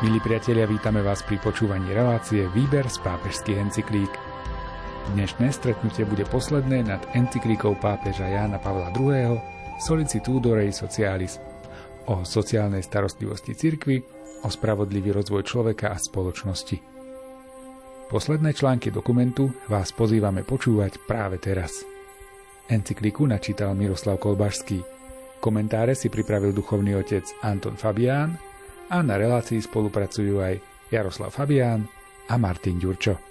Milí priatelia, vítame vás pri počúvaní relácie Výber z pápežských encyklík. Dnešné stretnutie bude posledné nad encyklíkou pápeža Jána Pavla II. Solicitudo Socialis o sociálnej starostlivosti cirkvy, o spravodlivý rozvoj človeka a spoločnosti. Posledné články dokumentu vás pozývame počúvať práve teraz. Encyklíku načítal Miroslav Kolbašský. Komentáre si pripravil duchovný otec Anton Fabián a na relácii spolupracujú aj Jaroslav Fabián a Martin Ďurčo.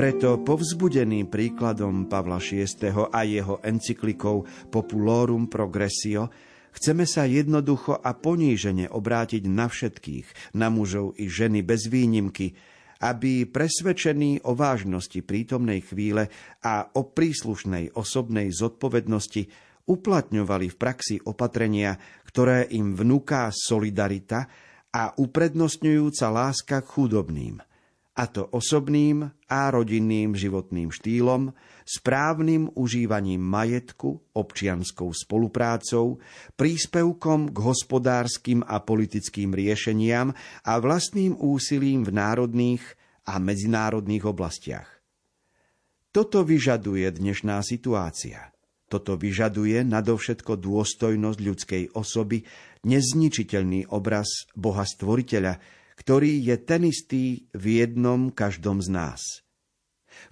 Preto povzbudený príkladom Pavla VI. a jeho encyklikou Populorum Progressio chceme sa jednoducho a ponížene obrátiť na všetkých, na mužov i ženy bez výnimky, aby presvedčení o vážnosti prítomnej chvíle a o príslušnej osobnej zodpovednosti uplatňovali v praxi opatrenia, ktoré im vnúká solidarita a uprednostňujúca láska k chudobným – a to osobným a rodinným životným štýlom, správnym užívaním majetku, občianskou spoluprácou, príspevkom k hospodárskym a politickým riešeniam a vlastným úsilím v národných a medzinárodných oblastiach. Toto vyžaduje dnešná situácia. Toto vyžaduje nadovšetko dôstojnosť ľudskej osoby, nezničiteľný obraz Boha Stvoriteľa, ktorý je ten istý v jednom každom z nás.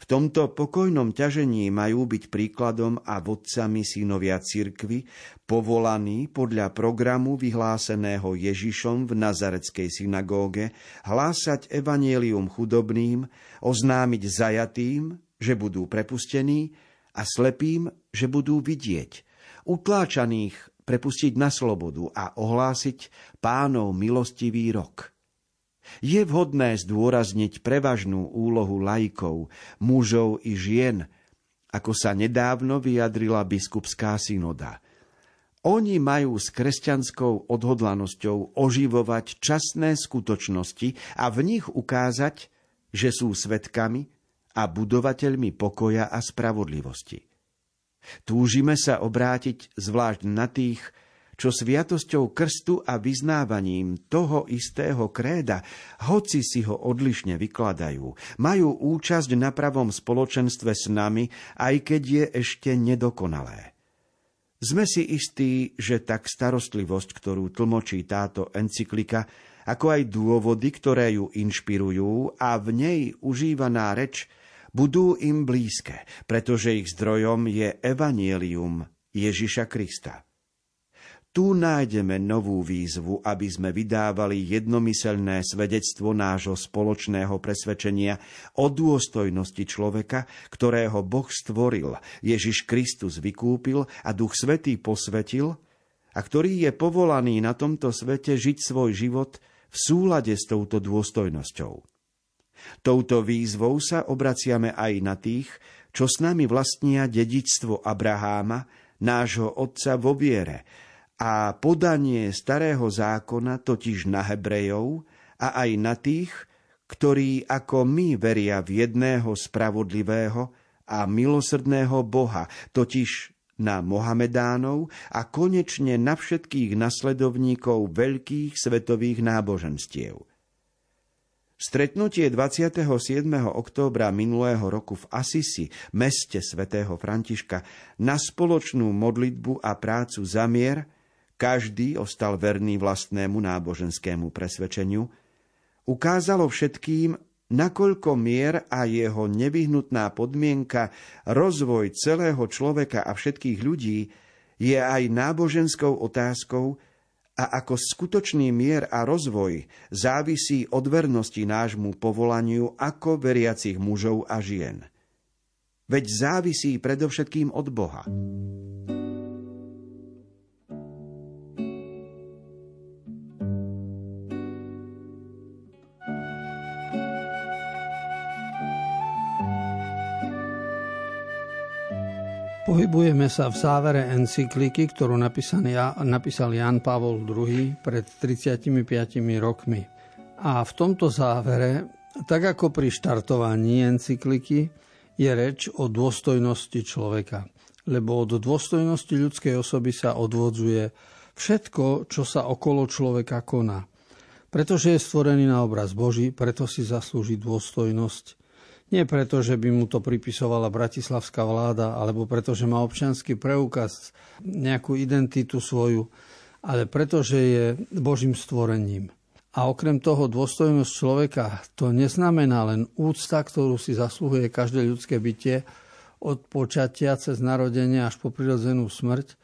V tomto pokojnom ťažení majú byť príkladom a vodcami synovia cirkvy, povolaní podľa programu vyhláseného Ježišom v Nazareckej synagóge, hlásať evanielium chudobným, oznámiť zajatým, že budú prepustení a slepým, že budú vidieť, utláčaných prepustiť na slobodu a ohlásiť pánov milostivý rok – je vhodné zdôrazniť prevažnú úlohu laikov, mužov i žien, ako sa nedávno vyjadrila biskupská synoda. Oni majú s kresťanskou odhodlanosťou oživovať časné skutočnosti a v nich ukázať, že sú svetkami a budovateľmi pokoja a spravodlivosti. Túžime sa obrátiť zvlášť na tých, čo sviatosťou krstu a vyznávaním toho istého kréda, hoci si ho odlišne vykladajú, majú účasť na pravom spoločenstve s nami, aj keď je ešte nedokonalé. Sme si istí, že tak starostlivosť, ktorú tlmočí táto encyklika, ako aj dôvody, ktoré ju inšpirujú a v nej užívaná reč, budú im blízke, pretože ich zdrojom je evanielium Ježiša Krista. Tu nájdeme novú výzvu, aby sme vydávali jednomyselné svedectvo nášho spoločného presvedčenia o dôstojnosti človeka, ktorého Boh stvoril, Ježiš Kristus vykúpil a Duch Svetý posvetil a ktorý je povolaný na tomto svete žiť svoj život v súlade s touto dôstojnosťou. Touto výzvou sa obraciame aj na tých, čo s nami vlastnia dedičstvo Abraháma, nášho otca vo viere, a podanie starého zákona totiž na Hebrejov a aj na tých, ktorí ako my veria v jedného spravodlivého a milosrdného Boha, totiž na Mohamedánov a konečne na všetkých nasledovníkov veľkých svetových náboženstiev. Stretnutie 27. októbra minulého roku v Asisi, meste svätého Františka, na spoločnú modlitbu a prácu za mier – každý ostal verný vlastnému náboženskému presvedčeniu, ukázalo všetkým, nakoľko mier a jeho nevyhnutná podmienka, rozvoj celého človeka a všetkých ľudí je aj náboženskou otázkou a ako skutočný mier a rozvoj závisí od vernosti nášmu povolaniu ako veriacich mužov a žien. Veď závisí predovšetkým od Boha. Pohybujeme sa v závere encykliky, ktorú napísal Jan Pavol II pred 35 rokmi. A v tomto závere, tak ako pri štartovaní encykliky, je reč o dôstojnosti človeka. Lebo od dôstojnosti ľudskej osoby sa odvodzuje všetko, čo sa okolo človeka koná. Pretože je stvorený na obraz Boží, preto si zaslúži dôstojnosť nie preto, že by mu to pripisovala bratislavská vláda, alebo preto, že má občianský preukaz, nejakú identitu svoju, ale preto, že je Božím stvorením. A okrem toho dôstojnosť človeka to neznamená len úcta, ktorú si zaslúhuje každé ľudské bytie od počatia cez narodenie až po prirodzenú smrť,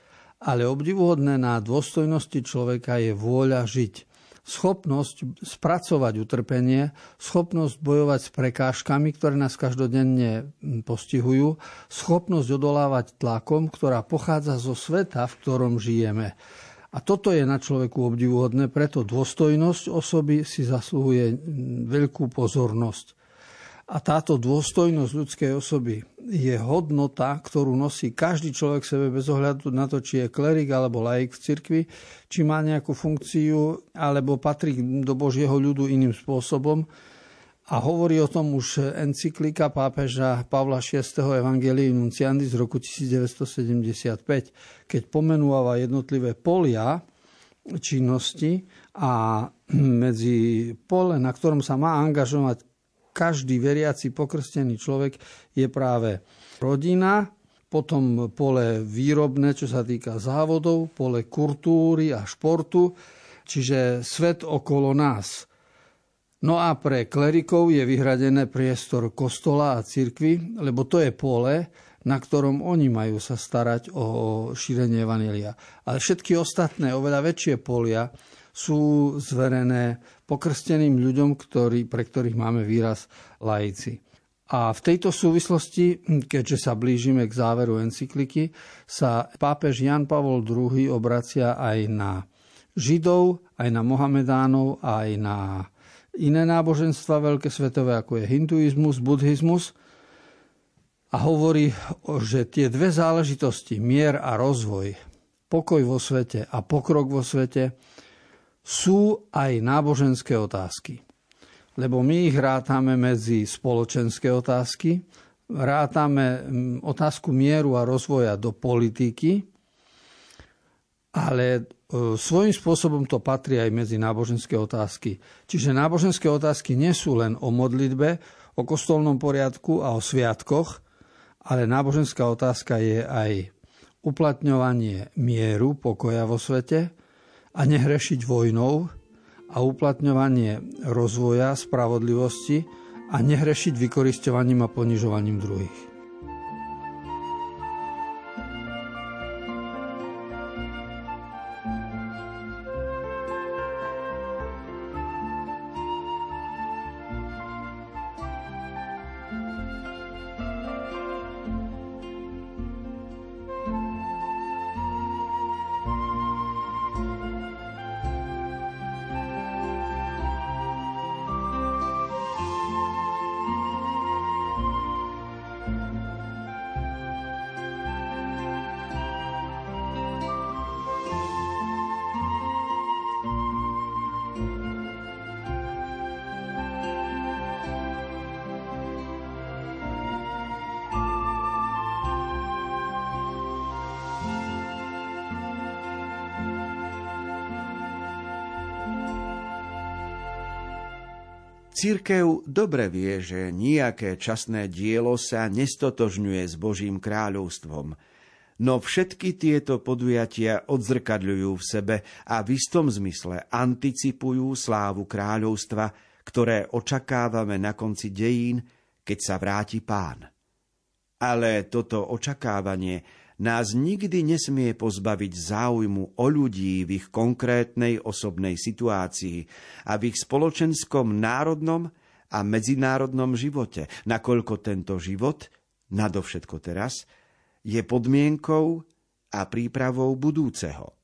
ale obdivuhodné na dôstojnosti človeka je vôľa žiť schopnosť spracovať utrpenie, schopnosť bojovať s prekážkami, ktoré nás každodenne postihujú, schopnosť odolávať tlakom, ktorá pochádza zo sveta, v ktorom žijeme. A toto je na človeku obdivuhodné, preto dôstojnosť osoby si zasluhuje veľkú pozornosť. A táto dôstojnosť ľudskej osoby je hodnota, ktorú nosí každý človek sebe bez ohľadu na to, či je klerik alebo laik v cirkvi, či má nejakú funkciu alebo patrí do Božieho ľudu iným spôsobom. A hovorí o tom už encyklika pápeža Pavla VI. Evangelii Nunciandi z roku 1975, keď pomenúva jednotlivé polia činnosti a medzi pole, na ktorom sa má angažovať každý veriaci pokrstený človek je práve rodina, potom pole výrobné, čo sa týka závodov, pole kultúry a športu, čiže svet okolo nás. No a pre klerikov je vyhradené priestor kostola a cirkvy, lebo to je pole, na ktorom oni majú sa starať o šírenie vanília. Ale všetky ostatné, oveľa väčšie polia, sú zverené pokrsteným ľuďom, ktorý, pre ktorých máme výraz laici. A v tejto súvislosti, keďže sa blížime k záveru encykliky, sa pápež Jan Pavol II obracia aj na Židov, aj na Mohamedánov, aj na iné náboženstva veľké svetové, ako je hinduizmus, buddhizmus. A hovorí, že tie dve záležitosti, mier a rozvoj, pokoj vo svete a pokrok vo svete, sú aj náboženské otázky. Lebo my ich rátame medzi spoločenské otázky, rátame otázku mieru a rozvoja do politiky, ale e, svojím spôsobom to patrí aj medzi náboženské otázky. Čiže náboženské otázky nie sú len o modlitbe, o kostolnom poriadku a o sviatkoch, ale náboženská otázka je aj uplatňovanie mieru, pokoja vo svete, a nehrešiť vojnou a uplatňovanie rozvoja, spravodlivosti a nehrešiť vykoristovaním a ponižovaním druhých. Církev dobre vie, že nejaké časné dielo sa nestotožňuje s Božím kráľovstvom, no všetky tieto podujatia odzrkadľujú v sebe a v istom zmysle anticipujú slávu kráľovstva, ktoré očakávame na konci dejín, keď sa vráti pán. Ale toto očakávanie nás nikdy nesmie pozbaviť záujmu o ľudí v ich konkrétnej osobnej situácii a v ich spoločenskom národnom a medzinárodnom živote, nakoľko tento život, nadovšetko teraz, je podmienkou a prípravou budúceho.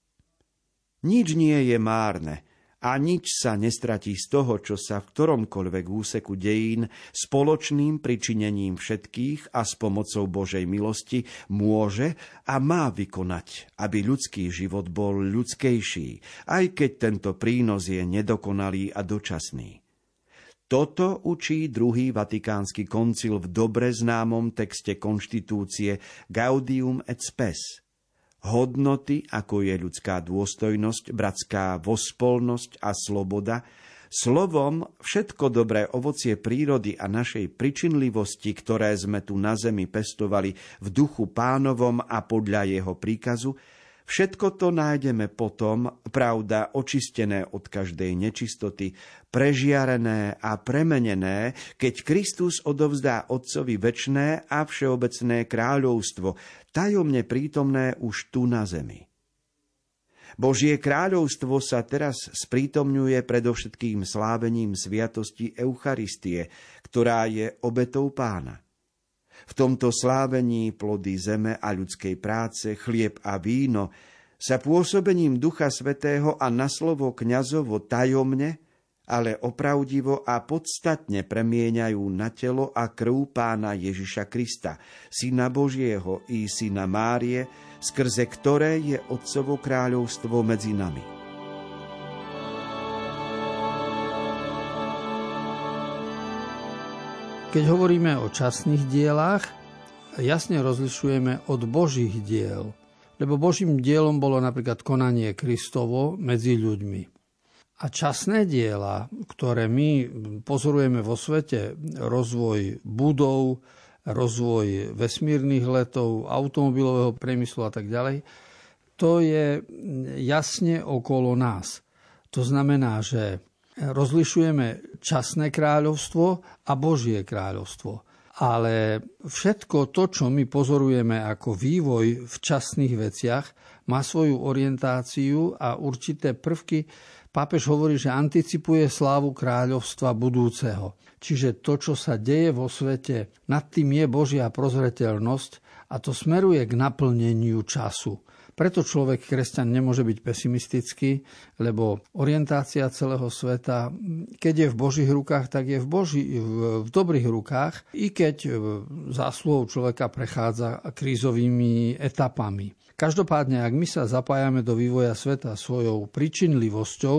Nič nie je márne, a nič sa nestratí z toho, čo sa v ktoromkoľvek úseku dejín spoločným pričinením všetkých a s pomocou Božej milosti môže a má vykonať, aby ľudský život bol ľudskejší, aj keď tento prínos je nedokonalý a dočasný. Toto učí druhý vatikánsky koncil v dobre známom texte konštitúcie Gaudium et Spes – hodnoty, ako je ľudská dôstojnosť, bratská vospolnosť a sloboda, slovom všetko dobré ovocie prírody a našej pričinlivosti, ktoré sme tu na zemi pestovali v duchu pánovom a podľa jeho príkazu, Všetko to nájdeme potom, pravda, očistené od každej nečistoty, prežiarené a premenené, keď Kristus odovzdá Otcovi väčné a všeobecné kráľovstvo, tajomne prítomné už tu na zemi. Božie kráľovstvo sa teraz sprítomňuje predovšetkým slávením sviatosti Eucharistie, ktorá je obetou pána. V tomto slávení plody zeme a ľudskej práce, chlieb a víno sa pôsobením Ducha Svetého a na slovo kňazovo tajomne, ale opravdivo a podstatne premieňajú na telo a krv pána Ježiša Krista, syna Božieho i syna Márie, skrze ktoré je Otcovo kráľovstvo medzi nami. Keď hovoríme o časných dielách, jasne rozlišujeme od Božích diel, lebo Božím dielom bolo napríklad konanie Kristovo medzi ľuďmi. A časné diela, ktoré my pozorujeme vo svete, rozvoj budov, rozvoj vesmírnych letov, automobilového priemyslu a tak ďalej, to je jasne okolo nás. To znamená, že rozlišujeme časné kráľovstvo a Božie kráľovstvo. Ale všetko to, čo my pozorujeme ako vývoj v časných veciach, má svoju orientáciu a určité prvky. Pápež hovorí, že anticipuje slávu kráľovstva budúceho. Čiže to, čo sa deje vo svete, nad tým je Božia prozreteľnosť a to smeruje k naplneniu času. Preto človek, kresťan, nemôže byť pesimistický, lebo orientácia celého sveta, keď je v Božích rukách, tak je v, Boží, v, dobrých rukách, i keď e, zásluhou človeka prechádza krízovými etapami. Každopádne, ak my sa zapájame do vývoja sveta svojou pričinlivosťou,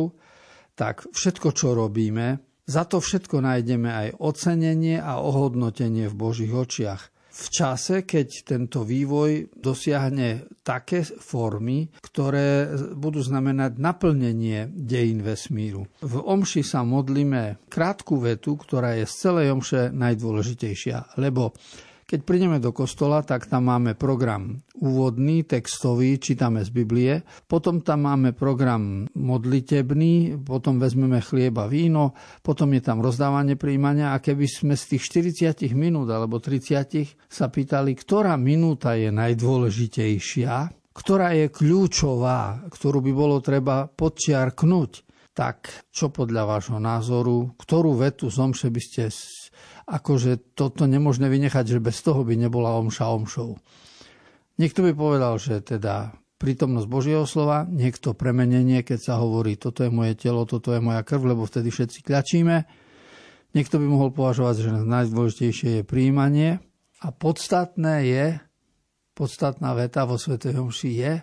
tak všetko, čo robíme, za to všetko nájdeme aj ocenenie a ohodnotenie v Božích očiach v čase, keď tento vývoj dosiahne také formy, ktoré budú znamenať naplnenie dejín vesmíru. V Omši sa modlíme krátku vetu, ktorá je z celej Omše najdôležitejšia, lebo keď prídeme do kostola, tak tam máme program úvodný, textový, čítame z Biblie, potom tam máme program modlitebný, potom vezmeme chlieb a víno, potom je tam rozdávanie príjmania a keby sme z tých 40 minút alebo 30 sa pýtali, ktorá minúta je najdôležitejšia, ktorá je kľúčová, ktorú by bolo treba podčiarknúť, tak čo podľa vášho názoru, ktorú vetu zomše by ste akože toto nemožné vynechať, že bez toho by nebola omša omšou. Niekto by povedal, že teda prítomnosť Božieho slova, niekto premenenie, keď sa hovorí, toto je moje telo, toto je moja krv, lebo vtedy všetci kľačíme. Niekto by mohol považovať, že najdôležitejšie je príjmanie a podstatné je, podstatná veta vo Svetej Homši je,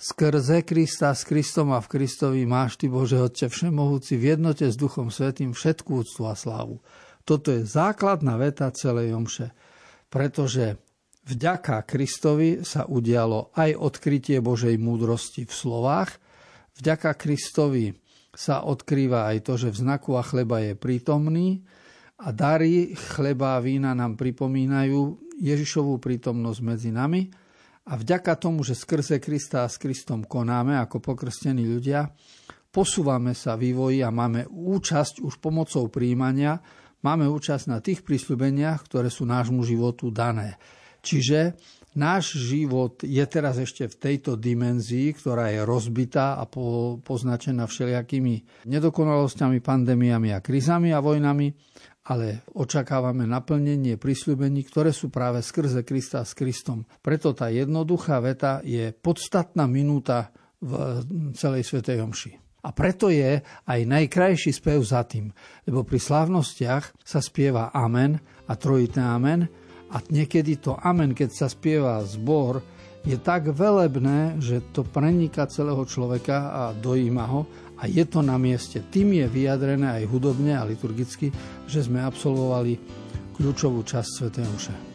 skrze Krista, s Kristom a v Kristovi máš Ty, Bože Otče Všemohúci, v jednote s Duchom Svetým všetkú úctu a slávu. Toto je základná veta celej omše, pretože vďaka Kristovi sa udialo aj odkrytie Božej múdrosti v slovách, vďaka Kristovi sa odkrýva aj to, že v znaku a chleba je prítomný a dary chleba a vína nám pripomínajú Ježišovú prítomnosť medzi nami. A vďaka tomu, že skrze Krista a s Kristom konáme ako pokrstení ľudia, posúvame sa vývoji a máme účasť už pomocou príjmania máme účasť na tých prísľubeniach, ktoré sú nášmu životu dané. Čiže náš život je teraz ešte v tejto dimenzii, ktorá je rozbitá a po, poznačená všelijakými nedokonalosťami, pandémiami a krizami a vojnami, ale očakávame naplnenie prísľubení, ktoré sú práve skrze Krista s Kristom. Preto tá jednoduchá veta je podstatná minúta v celej Svetej Omši. A preto je aj najkrajší spev za tým, lebo pri slávnostiach sa spieva Amen a trojité Amen a niekedy to Amen, keď sa spieva zbor, je tak velebné, že to preniká celého človeka a dojíma ho a je to na mieste. Tým je vyjadrené aj hudobne a liturgicky, že sme absolvovali kľúčovú časť Sv. Uše.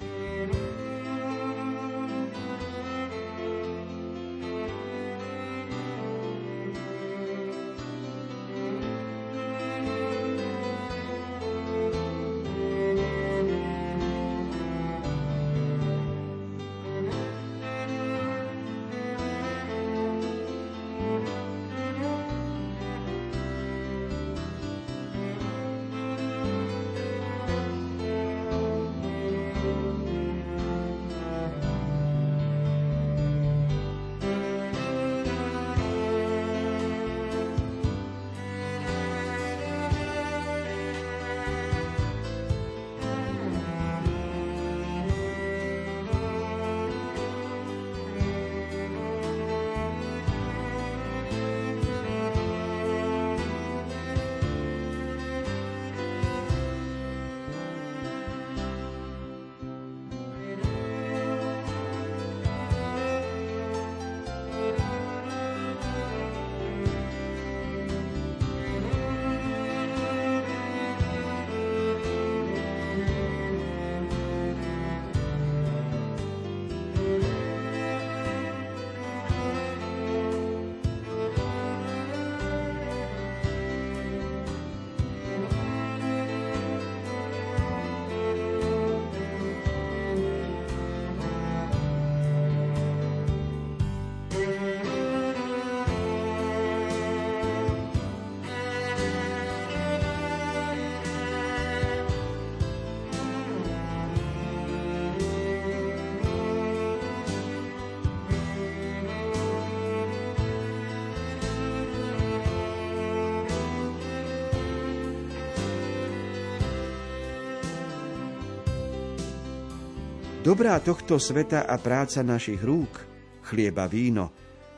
Dobrá tohto sveta a práca našich rúk, chlieba víno,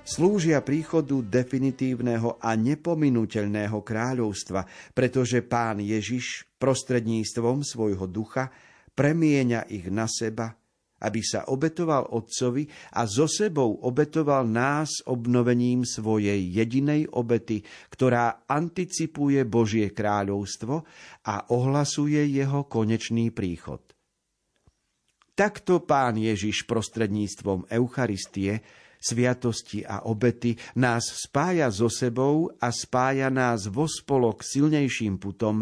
slúžia príchodu definitívneho a nepominuteľného kráľovstva, pretože pán Ježiš prostredníctvom svojho ducha premieňa ich na seba, aby sa obetoval Otcovi a so sebou obetoval nás obnovením svojej jedinej obety, ktorá anticipuje Božie kráľovstvo a ohlasuje jeho konečný príchod. Takto pán Ježiš prostredníctvom Eucharistie, sviatosti a obety nás spája so sebou a spája nás vo spolok silnejším putom,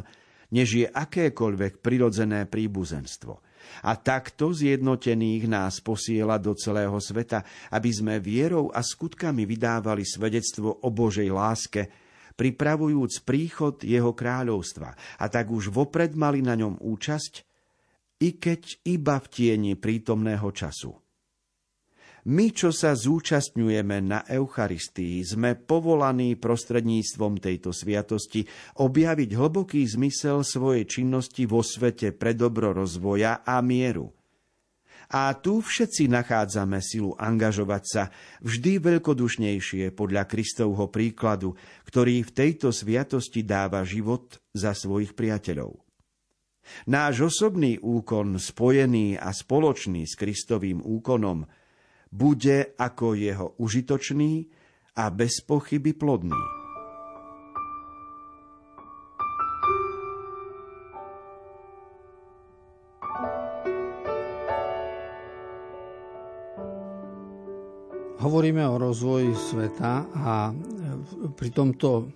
než je akékoľvek prirodzené príbuzenstvo. A takto zjednotených nás posiela do celého sveta, aby sme vierou a skutkami vydávali svedectvo o Božej láske, pripravujúc príchod jeho kráľovstva a tak už vopred mali na ňom účasť i keď iba v tieni prítomného času. My, čo sa zúčastňujeme na Eucharistii, sme povolaní prostredníctvom tejto sviatosti objaviť hlboký zmysel svojej činnosti vo svete pre dobro rozvoja a mieru. A tu všetci nachádzame silu angažovať sa vždy veľkodušnejšie podľa Kristovho príkladu, ktorý v tejto sviatosti dáva život za svojich priateľov. Náš osobný úkon, spojený a spoločný s Kristovým úkonom, bude ako jeho užitočný a bez pochyby plodný. Hovoríme o rozvoji sveta a pri tomto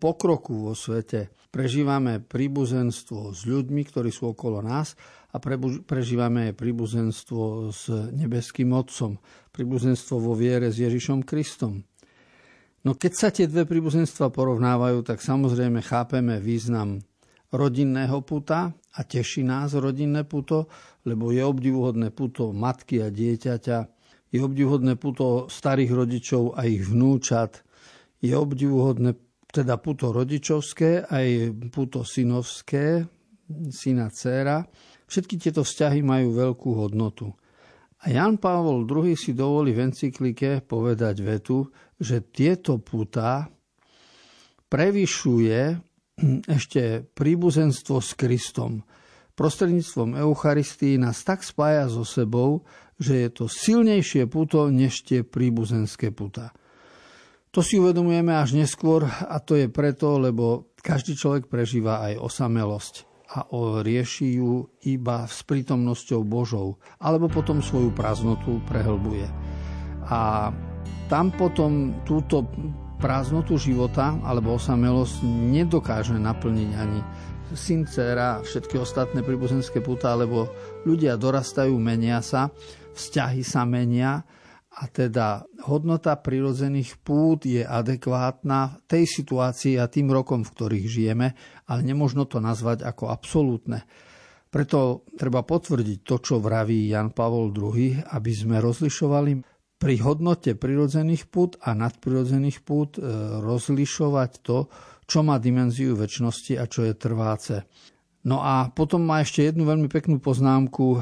pokroku vo svete prežívame príbuzenstvo s ľuďmi, ktorí sú okolo nás a prežívame príbuzenstvo s nebeským Otcom, príbuzenstvo vo viere s Ježišom Kristom. No keď sa tie dve príbuzenstva porovnávajú, tak samozrejme chápeme význam rodinného puta a teší nás rodinné puto, lebo je obdivuhodné puto matky a dieťaťa, je obdivuhodné puto starých rodičov a ich vnúčat, je obdivuhodné teda puto rodičovské, aj puto synovské, syna dcera. Všetky tieto vzťahy majú veľkú hodnotu. A Jan Pavol II si dovolí v encyklike povedať vetu, že tieto puta prevyšuje ešte príbuzenstvo s Kristom. Prostredníctvom Eucharistii nás tak spája so sebou, že je to silnejšie puto než tie príbuzenské puta. To si uvedomujeme až neskôr a to je preto, lebo každý človek prežíva aj osamelosť a rieši ju iba s prítomnosťou Božou, alebo potom svoju prázdnotu prehlbuje. A tam potom túto prázdnotu života alebo osamelosť nedokáže naplniť ani syn, dcera, všetky ostatné príbuzenské puta, lebo ľudia dorastajú, menia sa, vzťahy sa menia a teda hodnota prirodzených pút je adekvátna tej situácii a tým rokom, v ktorých žijeme, ale nemožno to nazvať ako absolútne. Preto treba potvrdiť to, čo vraví Jan Pavol II, aby sme rozlišovali pri hodnote prirodzených pút a nadprirodzených pút e, rozlišovať to, čo má dimenziu väčšnosti a čo je trváce. No a potom má ešte jednu veľmi peknú poznámku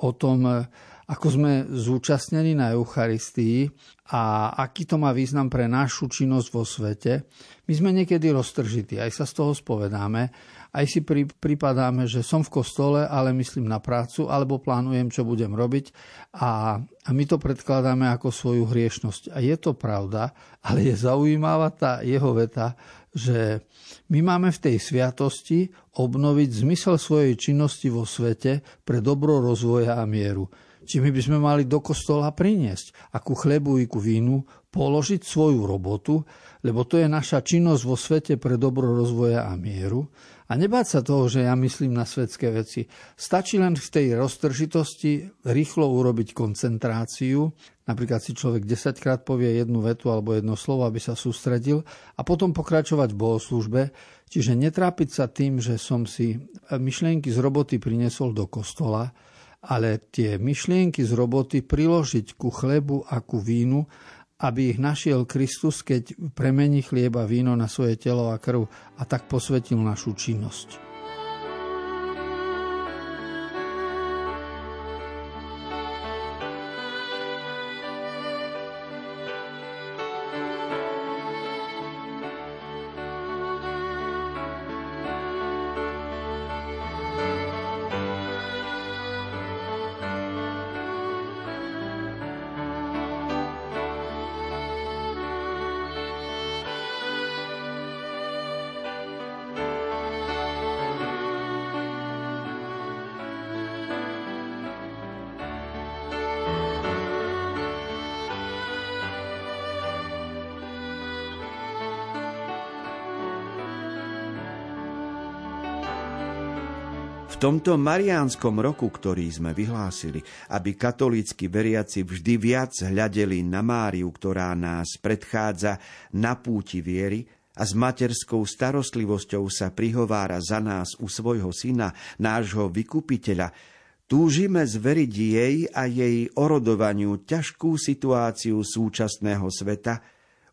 o tom, ako sme zúčastnení na Eucharistii a aký to má význam pre našu činnosť vo svete. My sme niekedy roztržití, aj sa z toho spovedáme, aj si pri, pripadáme, že som v kostole, ale myslím na prácu, alebo plánujem, čo budem robiť a, a my to predkladáme ako svoju hriešnosť. A je to pravda, ale je zaujímavá tá jeho veta, že my máme v tej sviatosti obnoviť zmysel svojej činnosti vo svete pre dobro rozvoja a mieru. Či my by sme mali do kostola priniesť akú chlebu i ku vínu, položiť svoju robotu, lebo to je naša činnosť vo svete pre dobro rozvoja a mieru. A nebáť sa toho, že ja myslím na svetské veci. Stačí len v tej roztržitosti rýchlo urobiť koncentráciu. Napríklad si človek 10 krát povie jednu vetu alebo jedno slovo, aby sa sústredil a potom pokračovať v bohoslužbe. Čiže netrápiť sa tým, že som si myšlienky z roboty priniesol do kostola, ale tie myšlienky z roboty priložiť ku chlebu a ku vínu, aby ich našiel Kristus, keď premení chlieba víno na svoje telo a krv a tak posvetil našu činnosť. Tomto mariánskom roku, ktorý sme vyhlásili, aby katolícky veriaci vždy viac hľadeli na Máriu, ktorá nás predchádza na púti viery a s materskou starostlivosťou sa prihovára za nás u svojho syna, nášho vykupiteľa, túžime zveriť jej a jej orodovaniu ťažkú situáciu súčasného sveta,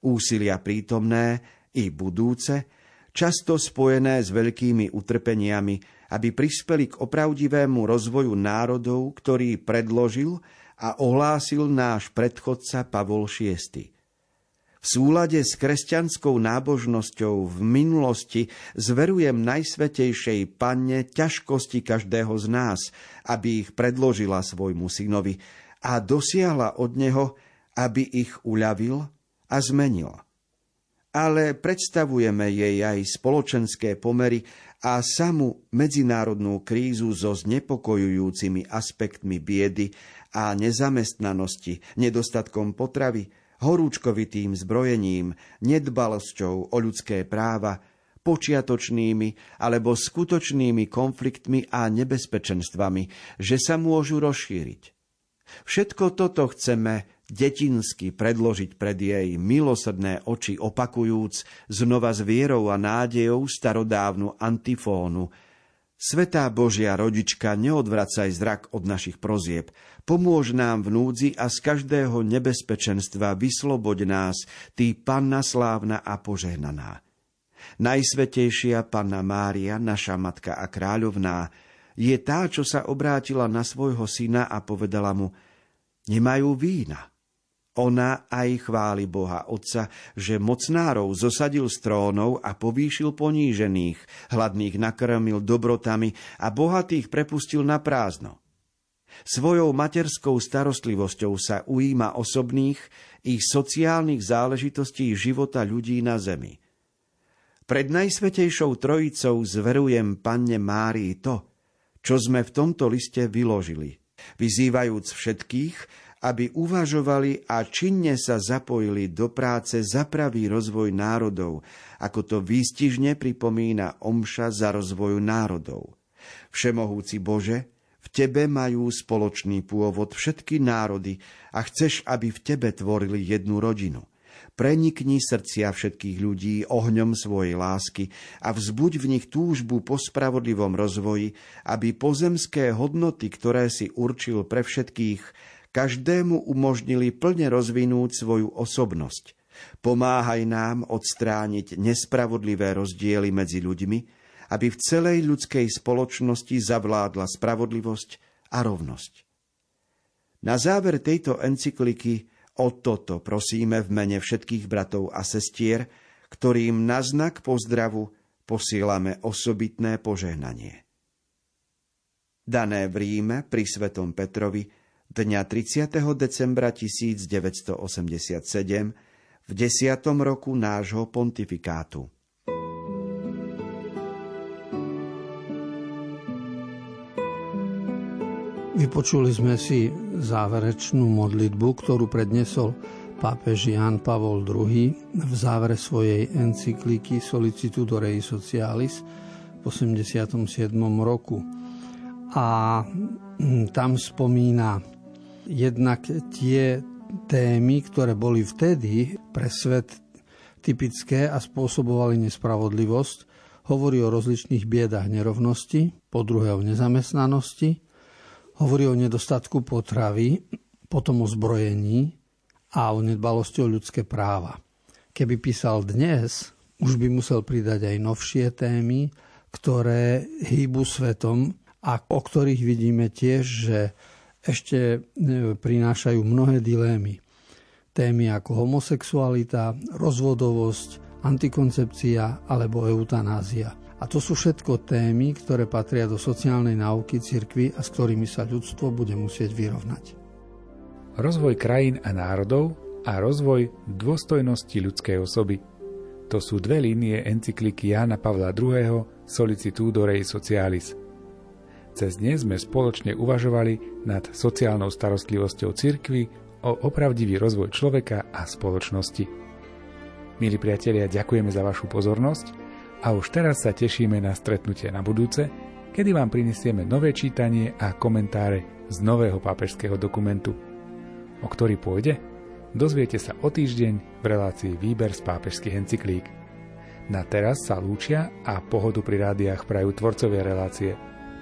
úsilia prítomné i budúce, často spojené s veľkými utrpeniami, aby prispeli k opravdivému rozvoju národov, ktorý predložil a ohlásil náš predchodca Pavol VI. V súlade s kresťanskou nábožnosťou v minulosti zverujem Najsvetejšej Panne ťažkosti každého z nás, aby ich predložila svojmu synovi a dosiahla od neho, aby ich uľavil a zmenil. Ale predstavujeme jej aj spoločenské pomery, a samú medzinárodnú krízu so znepokojujúcimi aspektmi biedy a nezamestnanosti, nedostatkom potravy, horúčkovitým zbrojením, nedbalosťou o ľudské práva, počiatočnými alebo skutočnými konfliktmi a nebezpečenstvami, že sa môžu rozšíriť. Všetko toto chceme detinsky predložiť pred jej milosrdné oči opakujúc znova s vierou a nádejou starodávnu antifónu. Svetá Božia rodička, neodvracaj zrak od našich prozieb. Pomôž nám v núdzi a z každého nebezpečenstva vysloboď nás, Ty Panna slávna a požehnaná. Najsvetejšia Panna Mária, naša Matka a Kráľovná, je tá, čo sa obrátila na svojho syna a povedala mu, nemajú vína. Ona aj chváli Boha Otca, že mocnárov zosadil z trónov a povýšil ponížených, hladných nakrmil dobrotami a bohatých prepustil na prázdno. Svojou materskou starostlivosťou sa ujíma osobných, ich sociálnych záležitostí života ľudí na zemi. Pred Najsvetejšou Trojicou zverujem Panne Márii to, čo sme v tomto liste vyložili, vyzývajúc všetkých, aby uvažovali a činne sa zapojili do práce za pravý rozvoj národov, ako to výstižne pripomína Omša za rozvoj národov. Všemohúci Bože, v Tebe majú spoločný pôvod všetky národy a chceš, aby v Tebe tvorili jednu rodinu. Prenikni srdcia všetkých ľudí ohňom svojej lásky a vzbuď v nich túžbu po spravodlivom rozvoji, aby pozemské hodnoty, ktoré si určil pre všetkých, každému umožnili plne rozvinúť svoju osobnosť. Pomáhaj nám odstrániť nespravodlivé rozdiely medzi ľuďmi, aby v celej ľudskej spoločnosti zavládla spravodlivosť a rovnosť. Na záver tejto encykliky o toto prosíme v mene všetkých bratov a sestier, ktorým na znak pozdravu posielame osobitné požehnanie. Dané v Ríme pri Svetom Petrovi dňa 30. decembra 1987 v desiatom roku nášho pontifikátu. Vypočuli sme si záverečnú modlitbu, ktorú prednesol pápež Jan Pavol II v závere svojej encykliky Solicitudo Rei Socialis v 87. roku. A tam spomína jednak tie témy, ktoré boli vtedy pre svet typické a spôsobovali nespravodlivosť, hovorí o rozličných biedach nerovnosti, po druhé o nezamestnanosti, hovorí o nedostatku potravy, potom o zbrojení a o nedbalosti o ľudské práva. Keby písal dnes, už by musel pridať aj novšie témy, ktoré hýbu svetom a o ktorých vidíme tiež, že ešte e, prinášajú mnohé dilémy. Témy ako homosexualita, rozvodovosť, antikoncepcia alebo eutanázia. A to sú všetko témy, ktoré patria do sociálnej náuky cirkvy a s ktorými sa ľudstvo bude musieť vyrovnať. Rozvoj krajín a národov a rozvoj dôstojnosti ľudskej osoby. To sú dve línie encykliky Jána Pavla II. Solicitudo Rei Socialis – cez dnes sme spoločne uvažovali nad sociálnou starostlivosťou cirkvy o opravdivý rozvoj človeka a spoločnosti. Milí priatelia, ďakujeme za vašu pozornosť a už teraz sa tešíme na stretnutie na budúce, kedy vám prinesieme nové čítanie a komentáre z nového pápežského dokumentu. O ktorý pôjde? Dozviete sa o týždeň v relácii Výber z pápežských encyklík. Na teraz sa lúčia a pohodu pri rádiách prajú tvorcovia relácie –